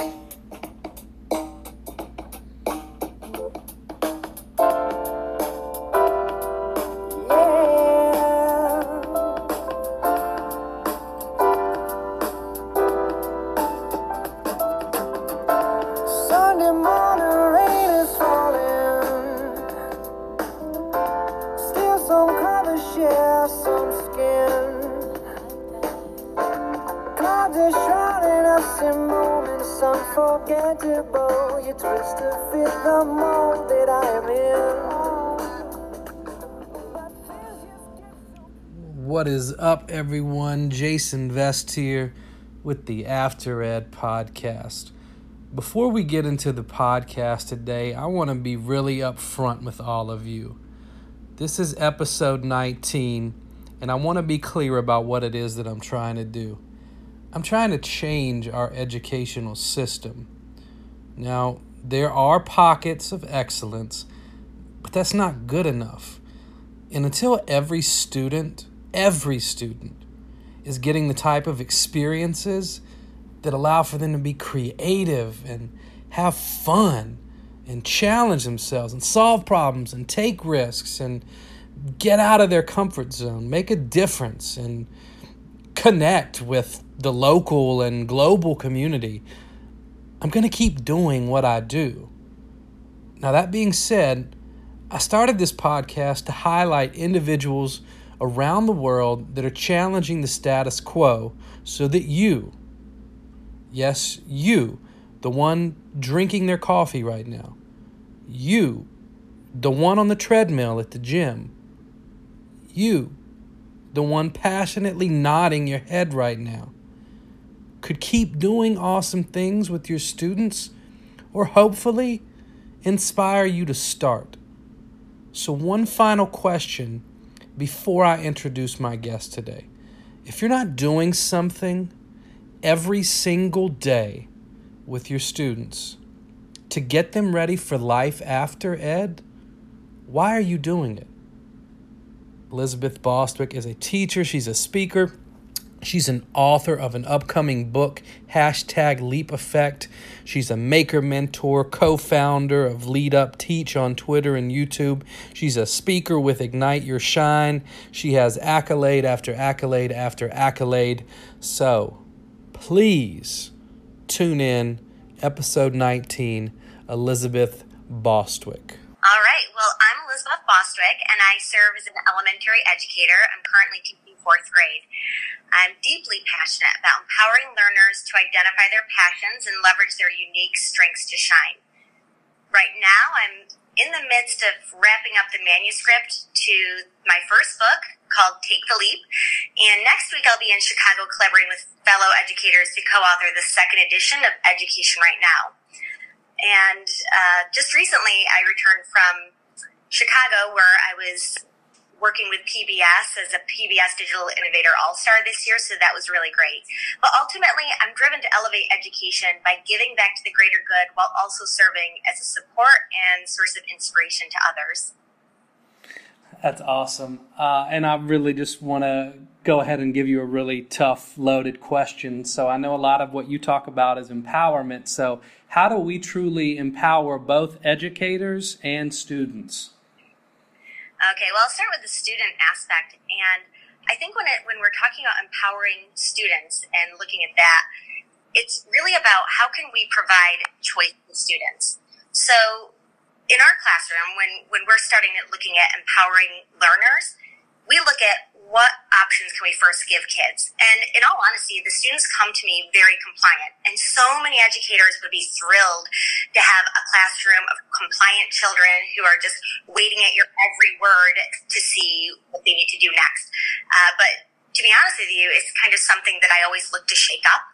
Sunday everyone? Jason Vest here with the After Ed podcast. Before we get into the podcast today, I want to be really upfront with all of you. This is episode 19, and I want to be clear about what it is that I'm trying to do. I'm trying to change our educational system. Now, there are pockets of excellence, but that's not good enough. And until every student, every student, is getting the type of experiences that allow for them to be creative and have fun and challenge themselves and solve problems and take risks and get out of their comfort zone, make a difference and connect with the local and global community. I'm going to keep doing what I do. Now, that being said, I started this podcast to highlight individuals around the world that are challenging the status quo so that you, Yes, you, the one drinking their coffee right now. You, the one on the treadmill at the gym. You, the one passionately nodding your head right now. Could keep doing awesome things with your students or hopefully inspire you to start. So, one final question before I introduce my guest today. If you're not doing something, every single day with your students to get them ready for life after ed, why are you doing it? Elisabeth Bostwick is a teacher, she's a speaker, she's an author of an upcoming book, hashtag Leap Effect. She's a maker mentor, co founder of Lead Up Teach on Twitter and YouTube. She's a speaker with Ignite Your Shine. She has accolade after accolade after accolade. So, please tune in episode 19 elisabeth bostwick all right well i'm elisabeth bostwick and i serve as an elementary educator i'm currently teaching fourth grade i'm deeply passionate about empowering learners to identify their passions and leverage their unique strengths to shine right now i'm in the midst of wrapping up the manuscript to my first book called Take the Leap. And next week I'll be in Chicago collaborating with fellow educators to co-author the second edition of Education Right Now. And uh, just recently I returned from Chicago where I was working with PBS as a PBS Digital Innovator All Star this year, so that was really great. But ultimately, I'm driven to elevate education by giving back to the greater good while also serving as a support and source of inspiration to others. That's awesome. Uh, and I really just want to go ahead and give you a really tough, loaded question. So I know a lot of what you talk about is empowerment. So, how do we truly empower both educators and students? Okay, well, I'll start with the student aspect. And I think when, it, when we're talking about empowering students and looking at that, it's really about how can we provide choice to students. So in our classroom, when, when we're starting at looking at empowering learners, we look at what options can we first give kids? And in all honesty, the students come to me very compliant. And so many educators would be thrilled to have a classroom of compliant children who are just waiting at your every word to see what they need to do next. Uh, but to be honest with you, it's kind of something that I always look to shake up.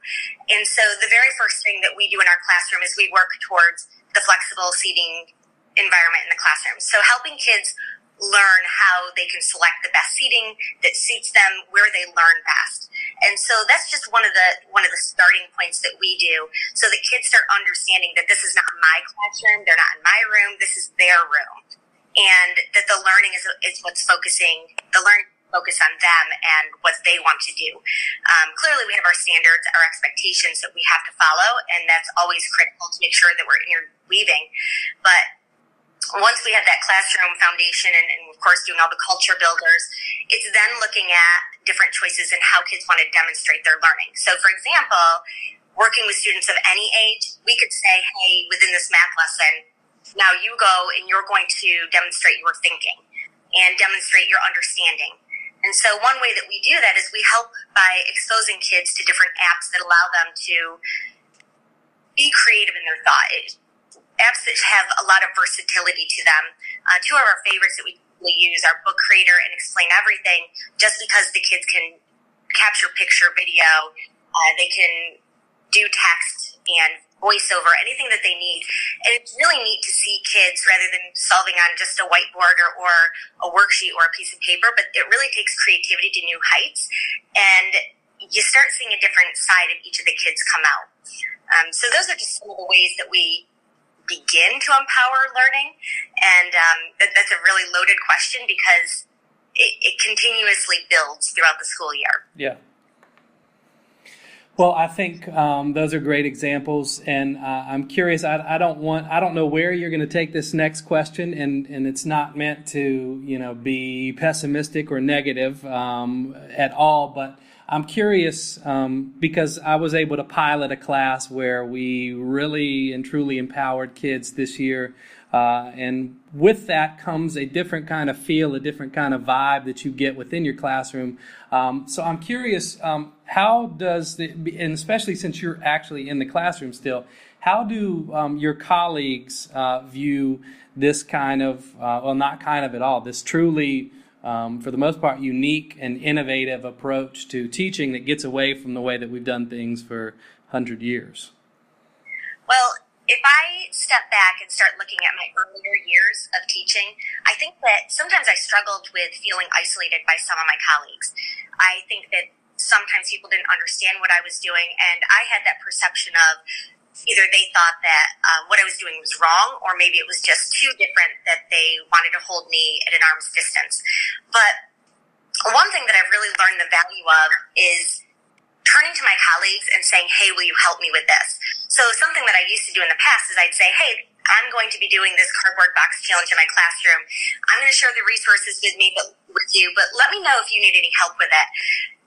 And so the very first thing that we do in our classroom is we work towards the flexible seating environment in the classroom. So helping kids learn how they can select the best seating that suits them where they learn best. And so that's just one of the one of the starting points that we do so that kids start understanding that this is not my classroom, they're not in my room, this is their room. And that the learning is is what's focusing the learn focus on them and what they want to do. Um, clearly, we have our standards, our expectations that we have to follow, and that's always critical to make sure that we're interweaving. But once we have that classroom foundation and, and, of course doing all the culture builders, it's then looking at different choices and how kids want to demonstrate their learning. So for example, working with students of any age, we could say, hey, within this math lesson, now you go and you're going to demonstrate your thinking and demonstrate your understanding. And so one way that we do that is we help by exposing kids to different apps that allow them to be creative in their thought. Apps that have a lot of versatility to them. Uh, two of our favorites that we use are Book Creator and Explain Everything, just because the kids can capture picture, video, uh, they can do text and voiceover, anything that they need. And it's really neat to see kids rather than solving on just a whiteboard or, or a worksheet or a piece of paper, but it really takes creativity to new heights. And you start seeing a different side of each of the kids come out. Um, so those are just some of the ways that we begin to empower learning? And um, that, that's a really loaded question because it, it continuously builds throughout the school year. Yeah. Well, I think um, those are great examples, and uh, I'm curious. I, I, don't want, I don't know where you're going to take this next question, and, and it's not meant to, you know, be pessimistic or negative um, at all. But I'm curious um, because I was able to pilot a class where we really and truly empowered kids this year. Uh, and with that comes a different kind of feel, a different kind of vibe that you get within your classroom. Um, so I'm curious, um, how does the, and especially since you're actually in the classroom still, how do um, your colleagues uh, view this kind of, uh, well, not kind of at all, this truly um, for the most part, unique and innovative approach to teaching that gets away from the way that we've done things for 100 years? Well, if I step back and start looking at my earlier years of teaching, I think that sometimes I struggled with feeling isolated by some of my colleagues. I think that sometimes people didn't understand what I was doing, and I had that perception of either they thought that uh, what I was doing was wrong, or maybe it was just too different that they wanted to hold me at an arm's distance. But one thing that I've really learned the value of is turning to my colleagues and saying, "Hey, will you help me with this?" So something that I used to do in the past is I'd say, "Hey." I'm going to be doing this cardboard box challenge in my classroom. I'm going to share the resources with me, but with you, but let me know if you need any help with it.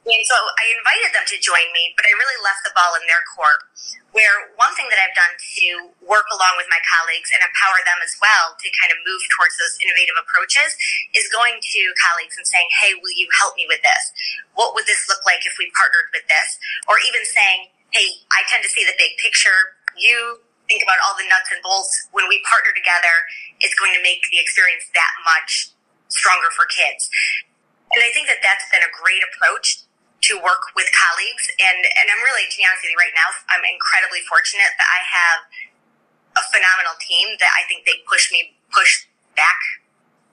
And so I invited them to join me, but I really left the ball in their court where one thing that I've done to work along with my colleagues and empower them as well to kind of move towards those innovative approaches is going to colleagues and saying, Hey, will you help me with this? What would this look like if we partnered with this? Or even saying, Hey, I tend to see the big picture. You think about all the nuts and bolts. When we partner together, it's going to make the experience that much stronger for kids. And I think that that's been a great approach to work with colleagues. And, and I'm really, to be honest with you right now, I'm incredibly fortunate that I have a phenomenal team that I think they push me, push back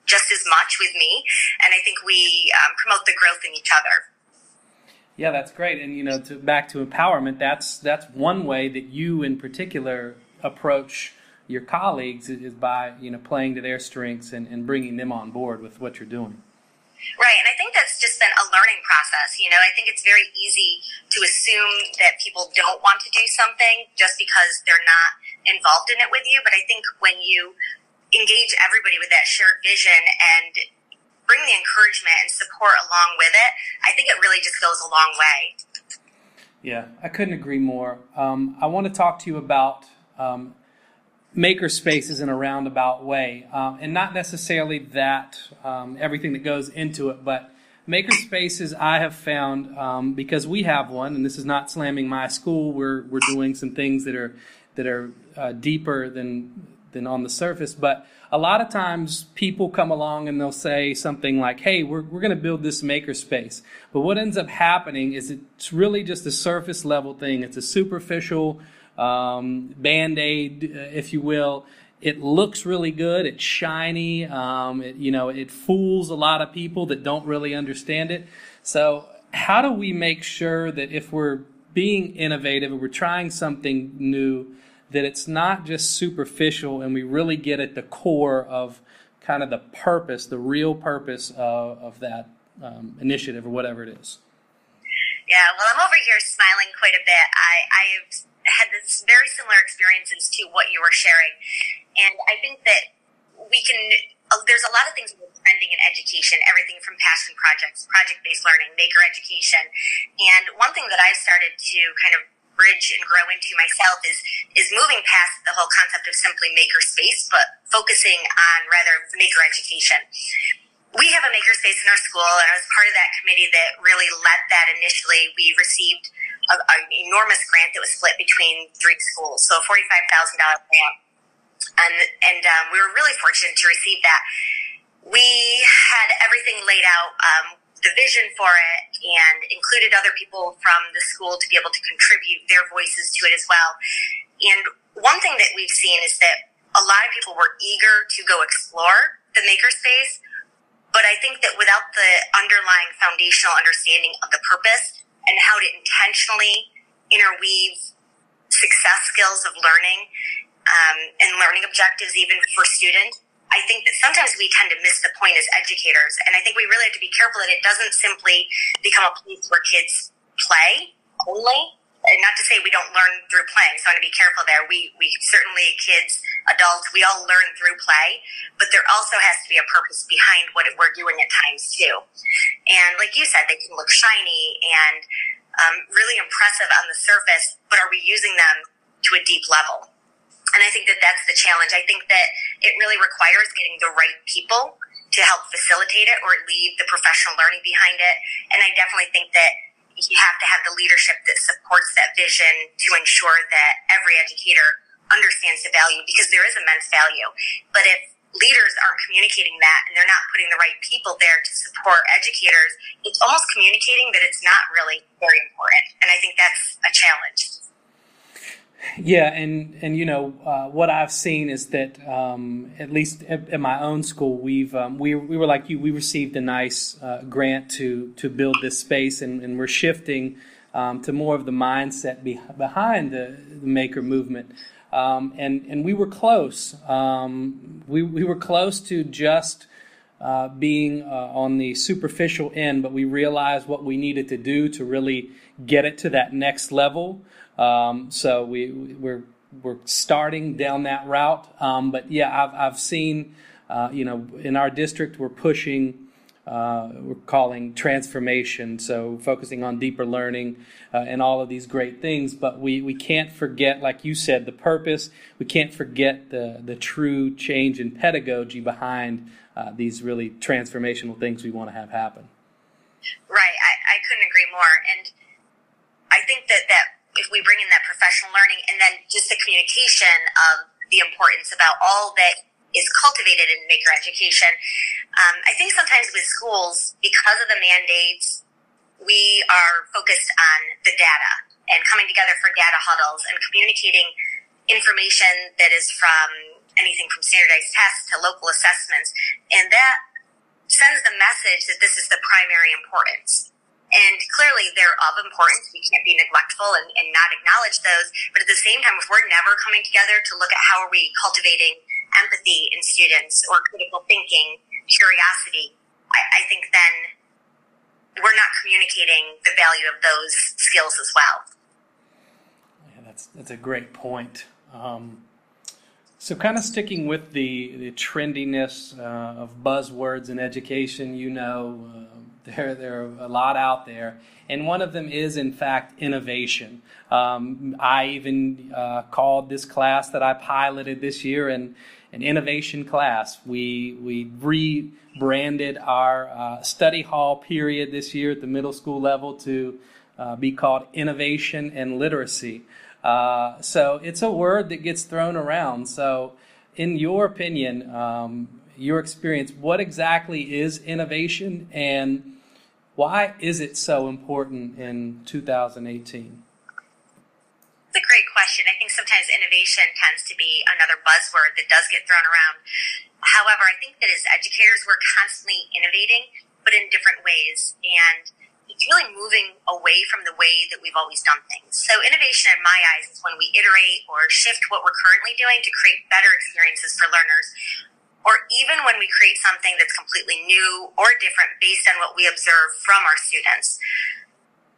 just as much with me. And I think we um, promote the growth in each other. Yeah, that's great. And you know, to, back to empowerment, that's that's one way that you, in particular, approach your colleagues is by you know playing to their strengths and, and bringing them on board with what you're doing. Right, and I just been a learning process. You know, I think it's very easy to assume that people don't want to do something just because they're not involved in it with you. But I think when you engage everybody with that shared vision and bring the encouragement and support along with it, I think it really just goes a long way. Yeah, I couldn't agree more. Um, I want to talk to you about um, maker spaces in a roundabout way, um, and not necessarily that um, everything that goes into it, but maker spaces I have found um, because we have one, and this is not slamming my school. We're we're doing some things that are that are uh, deeper than than on the surface, but a lot of times people come along and they'll say something like, "Hey, we're we're going to build this maker space," but what ends up happening is it's really just a surface level thing. It's a superficial um, band aid, uh, if you will. It looks really good. It's shiny. Um, it, you know, it fools a lot of people that don't really understand it. So, how do we make sure that if we're being innovative and we're trying something new, that it's not just superficial and we really get at the core of kind of the purpose, the real purpose of, of that um, initiative or whatever it is. Yeah, well, I'm over here smiling quite a bit. I, I've had this very similar experiences to what you were sharing, and I think that we can. Uh, there's a lot of things are trending in education, everything from passion projects, project-based learning, maker education, and one thing that I've started to kind of bridge and grow into myself is is moving past the whole concept of simply maker space, but focusing on rather maker education we have a makerspace in our school, and I was part of that committee that really led that initially. We received an enormous grant that was split between three schools, so a $45,000 grant. And, and um, we were really fortunate to receive that. We had everything laid out, um, the vision for it, and included other people from the school to be able to contribute their voices to it as well. And one thing that we've seen is that a lot of people were eager to go explore the makerspace, but I think that without the underlying foundational understanding of the purpose and how to intentionally interweave success skills of learning um, and learning objectives, even for students, I think that sometimes we tend to miss the point as educators. And I think we really have to be careful that it doesn't simply become a place where kids play only, and not to say we don't learn through playing, so I want to be careful there. We, we certainly, kids, adults, we all learn through play, but there also has to be a purpose behind what we're doing at times too. And like you said, they can look shiny and um, really impressive on the surface, but are we using them to a deep level? And I think that that's the challenge. I think that it really requires getting the right people to help facilitate it or lead the professional learning behind it. And I definitely think that you have to have the leadership that supports that vision to ensure that every educator understands the value because there is immense value. But if leaders aren't communicating that and they're not putting the right people there to support educators, it's almost communicating that it's not really very important. And I think that's a challenge. Yeah, and and you know uh, what I've seen is that um, at least at, at, my own school, we've um, we we were like you. We received a nice uh, grant to to build this space, and, and we're shifting um, to more of the mindset be, behind the, the maker movement. Um, and and we were close. Um, we we were close to just. Uh, being uh, on the superficial end, but we realized what we needed to do to really get it to that next level. Um, so we we're we're starting down that route. Um, but yeah, I've I've seen uh, you know in our district we're pushing. Uh, we're calling transformation, so focusing on deeper learning uh, and all of these great things. But we, we can't forget, like you said, the purpose. We can't forget the, the true change in pedagogy behind uh, these really transformational things we want to have happen. Right, I, I couldn't agree more. And I think that, that if we bring in that professional learning and then just the communication of the importance about all that is cultivated in maker education. Um, I think sometimes with schools, because of the mandates, we are focused on the data and coming together for data huddles and communicating information that is from anything from standardized tests to local assessments. And that sends the message that this is the primary importance. And clearly they're of importance. We can't be neglectful and, and not acknowledge those. But at the same time, if we're never coming together to look at how are we cultivating empathy in students or critical thinking, curiosity, I, I think then we're not communicating the value of those skills as well. Yeah, that's that's a great point. Um, so, kind of sticking with the, the trendiness uh, of buzzwords in education, you know, uh, there, there are a lot out there. And one of them is, in fact, innovation. Um, I even uh, called this class that I piloted this year an, an innovation class. We, we rebranded our uh, study hall period this year at the middle school level to uh, be called Innovation and Literacy. Uh, so it's a word that gets thrown around. So, in your opinion, um, your experience, what exactly is innovation and why is it so important in 2018? It's a great question. I think sometimes innovation tends to be another buzzword that does get thrown around. However, I think that as educators, we're constantly innovating, but in different ways. And it's really moving away from the way that we've always done things. So innovation in my eyes is when we iterate or shift what we're currently doing to create better experiences for learners or even when we create something that's completely new or different based on what we observe from our students.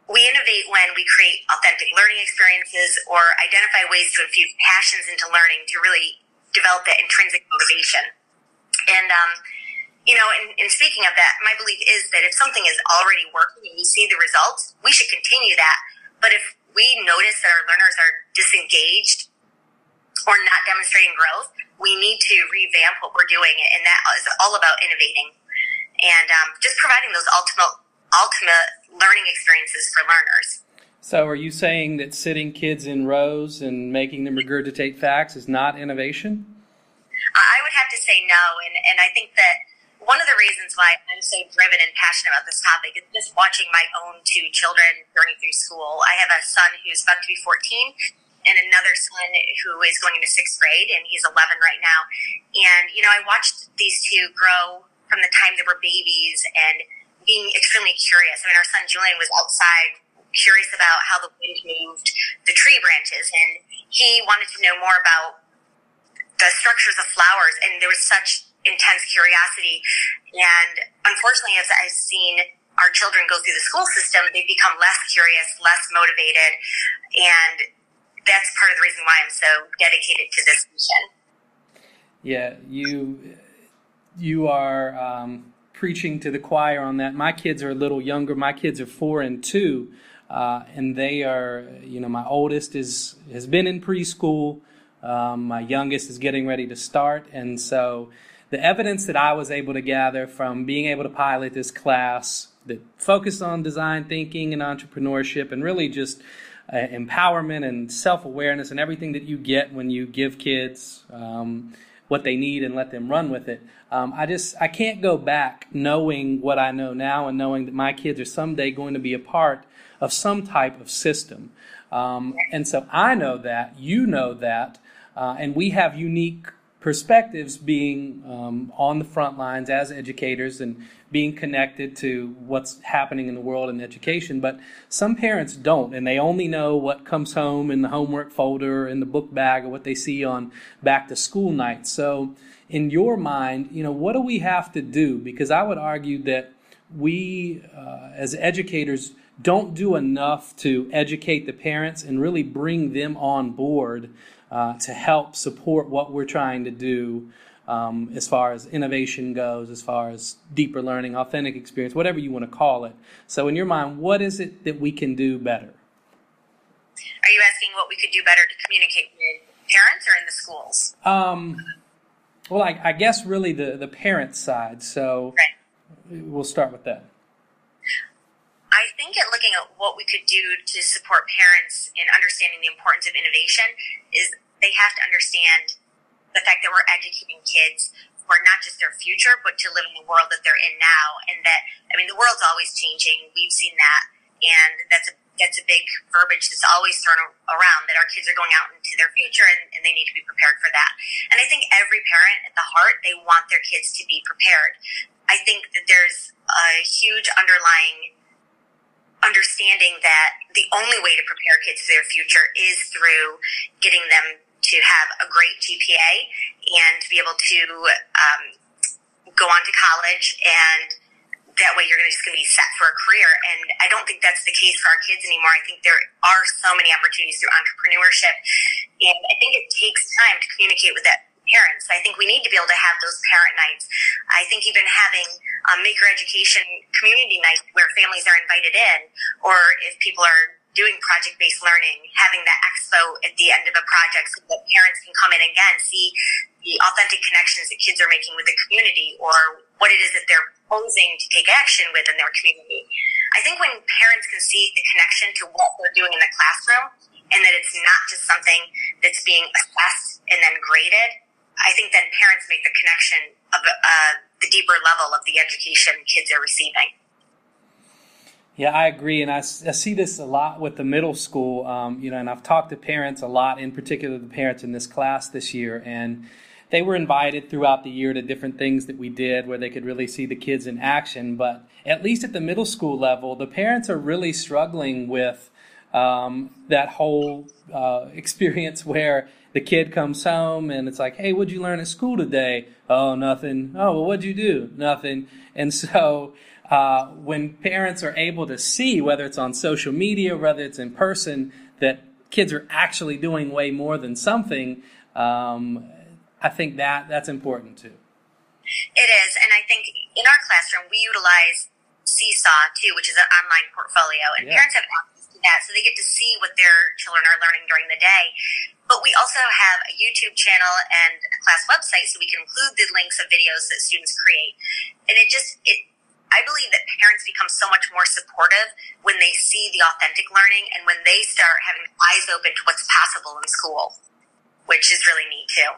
We innovate when we create authentic learning experiences or identify ways to infuse passions into learning to really develop that intrinsic motivation. And, um, you know, in, in speaking of that, my belief is that if something is already working and we see the results, we should continue that. But if we notice that our learners are disengaged or not demonstrating growth, we need to revamp what we're doing. And that is all about innovating and um, just providing those ultimate, ultimate learning experiences for learners. So, are you saying that sitting kids in rows and making them regurgitate facts is not innovation? I would have to say no, and, and I think that one of the reasons why I'm so driven and passionate about this topic is just watching my own two children journey through school. I have a son who's about to be 14 and another son who is going into sixth grade and he's 11 right now. And, you know, I watched these two grow from the time they were babies and being extremely curious. I mean, our son Julian was outside curious about how the wind moved the tree branches and he wanted to know more about the structures of flowers and there was such intense curiosity. And unfortunately, as I've seen our children go through the school system, they become less curious, less motivated. And that's part of the reason why I'm so dedicated to this mission. Yeah, you you are um, preaching to the choir on that. My kids are a little younger. My kids are four and two, uh, and they are. You know, my oldest is has been in preschool. Um, my youngest is getting ready to start, and so the evidence that I was able to gather from being able to pilot this class that focused on design thinking and entrepreneurship and really just uh, empowerment and self awareness and everything that you get when you give kids um, what they need and let them run with it. Um, I just I can't go back knowing what I know now and knowing that my kids are someday going to be a part of some type of system. Um, and so I know that you know that, uh, and we have unique perspectives being um, on the front lines as educators and being connected to what's happening in the world in education. But some parents don't, and they only know what comes home in the homework folder, in the book bag, or what they see on back to school night. So, in your mind, you know, what do we have to do? Because I would argue that we, uh, as educators, don't do enough to educate the parents and really bring them on board uh, to help support what we're trying to do um, as far as innovation goes, as far as deeper learning, authentic experience, whatever you want to call it. So, in your mind, what is it that we can do better? Are you asking what we could do better to communicate with parents or in the schools? Um, well, I, I, guess really the, the parent side. So, right. we'll start with that. I think at looking at what we could do to support parents in understanding the importance of innovation is they have to understand the fact that we're educating kids for not just their future, but to live in the world that they're in now. And that, I mean, the world's always changing. We've seen that. And that's a, that's a big verbiage that's always thrown around that our kids are going out into their future and, and they need to be prepared for that. And I think every parent at the heart, they want their kids to be prepared. I think that there's a huge underlying understanding that the only way to prepare kids for their future is through getting them to have a great GPA and to be able to um, go on to college and that way you're gonna just to be set for a career. And I don't think that's the case for our kids anymore. I think there are so many opportunities through entrepreneurship. And I think it takes time to communicate with that parents. I think we need to be able to have those parent nights. I think even having maker education community nights where families are invited in, or if people are doing project-based learning, having that expo at the end of a project so that parents can come in again, see the authentic connections that kids are making with the community or what it is that they're posing to take action with in their community. I think when parents can see the connection to what they're doing in the classroom and that it's not just something that's being assessed and then graded, I think then parents make the connection of uh, the deeper level of the education kids are receiving. Yeah, I agree, and I, I see this a lot with the middle school. Um, you know, and I've talked to parents a lot, in particular the parents in this class this year, and they were invited throughout the year to different things that we did where they could really see the kids in action. But at least at the middle school level, the parents are really struggling with um, that whole uh, experience where the kid comes home and it's like, hey, what'd you learn at school today? Oh, nothing. Oh, well, what'd you do? Nothing. And so uh, when parents are able to see, whether it's on social media, whether it's in person, that kids are actually doing way more than something, um, I think that that's important too. It is, and I think in our classroom we utilize Seesaw too, which is an online portfolio, and yeah. parents have access to that, so they get to see what their children are learning during the day. But we also have a YouTube channel and a class website, so we can include the links of videos that students create, and it just it. I believe that parents become so much more supportive when they see the authentic learning and when they start having eyes open to what's possible in school, which is really neat too.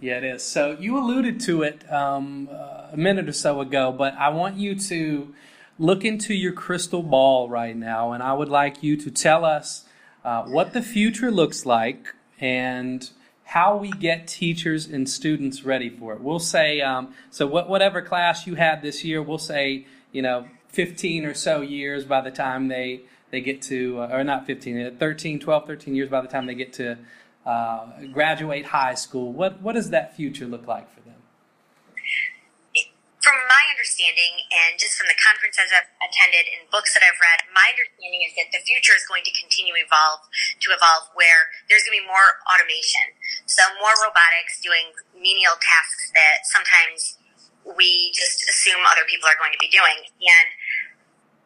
Yeah, it is. So you alluded to it um, uh, a minute or so ago, but I want you to look into your crystal ball right now, and I would like you to tell us uh, what the future looks like and how we get teachers and students ready for it. We'll say, um, so what, whatever class you had this year, we'll say, you know, 15 or so years by the time they, they get to, uh, or not 15, 13, 12, 13 years by the time they get to uh, graduate high school? What what does that future look like for them? From my understanding, and just from the conferences I've attended and books that I've read, my understanding is that the future is going to continue evolve to evolve where there's going to be more automation, so more robotics doing menial tasks that sometimes we just assume other people are going to be doing, and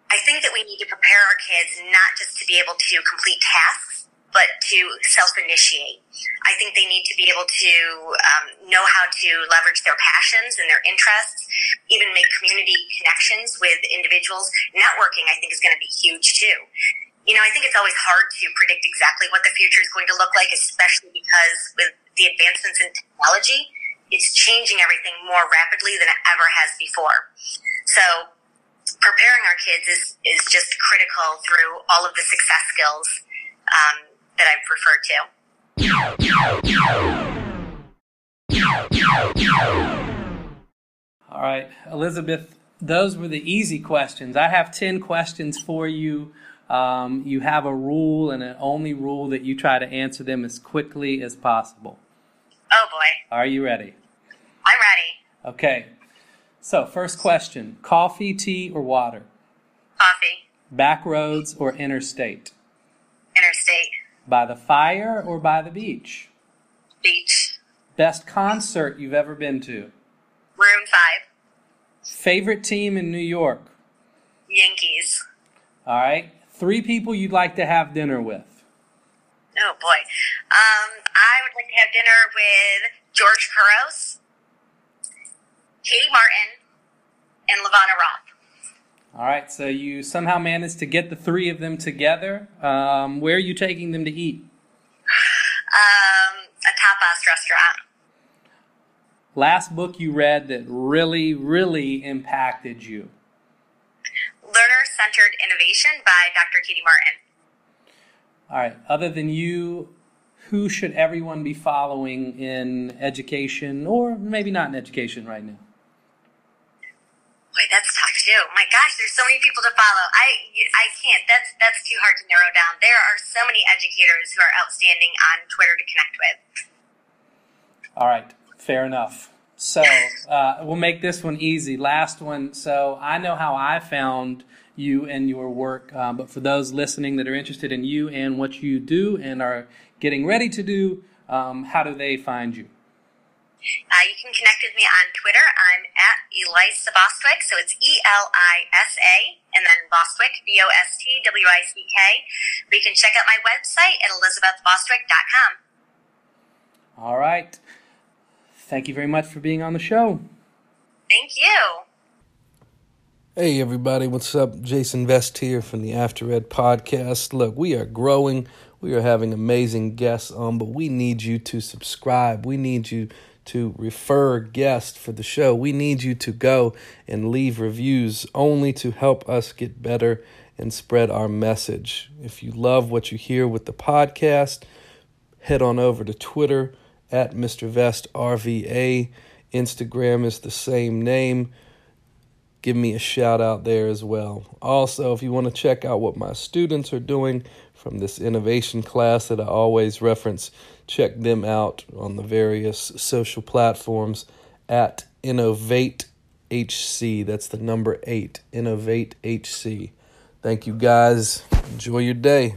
I think that we need to prepare our kids not just to be able to complete tasks but to self-initiate. I think they need to be able to um, know how to leverage their passions and their interests, even make community connections with individuals. Networking, I think, is going to be huge too. You know, I think it's always hard to predict exactly what the future is going to look like, especially because with the advancements in technology, it's changing everything more rapidly than it ever has before. So, preparing our kids is, is just critical through all of the success skills um, that I've referred to. All right, Elisabeth, those were the easy questions. I have 10 questions for you. Um, you have a rule and an only rule that you try to answer them as quickly as possible. Oh boy. Are you ready? I'm ready. Okay. So, first question coffee, tea, or water? Coffee. Back roads or interstate? Interstate. By the fire or by the beach? Beach. Best concert you've ever been to? Maroon 5. Favorite team in New York? Yankees. All right. Three people you'd like to have dinner with? Oh boy. Um, I would like to have dinner with George Couros, Katie Martin, and LaVonna Roth. All right, so you somehow managed to get the three of them together. Um, where are you taking them to eat? Um, a tapas restaurant. Last book you read that really, really impacted you? Learner Centered Innovation by Dr. Katie Martin. All right, other than you, who should everyone be following in education, or maybe not in education right now? Boy, that's tough too. My gosh, there's so many people to follow. I I can't. That's that's too hard to narrow down. There are so many educators who are outstanding on Twitter to connect with. All right, fair enough. So uh, we'll make this one easy. Last one. So I know how I found you and your work, um, but for those listening that are interested in you and what you do and are getting ready to do, um, how do they find you? Uh, you can connect with me on Twitter. I'm at Elisa Bostwick, so it's E L I S A, and then Bostwick, B O S T W I C K. Or you can check out my website at elisabethbostwick.com. All right. Thank you very much for being on the show. Thank you. Hey, everybody, what's up? Jason Vest here from the After Ed podcast. Look, we are growing. We are having amazing guests on, but we need you to subscribe. We need you to refer guests for the show. We need you to go and leave reviews only to help us get better and spread our message. If you love what you hear with the podcast, head on over to Twitter at Mr. Vest RVA. Instagram is the same name. give me a shout out there as well. Also, if you want to check out what my students are doing from this innovation class that I always reference, check them out on the various social platforms at Innovate HC. That's the number eight, Innovate HC. Thank you guys. Enjoy your day.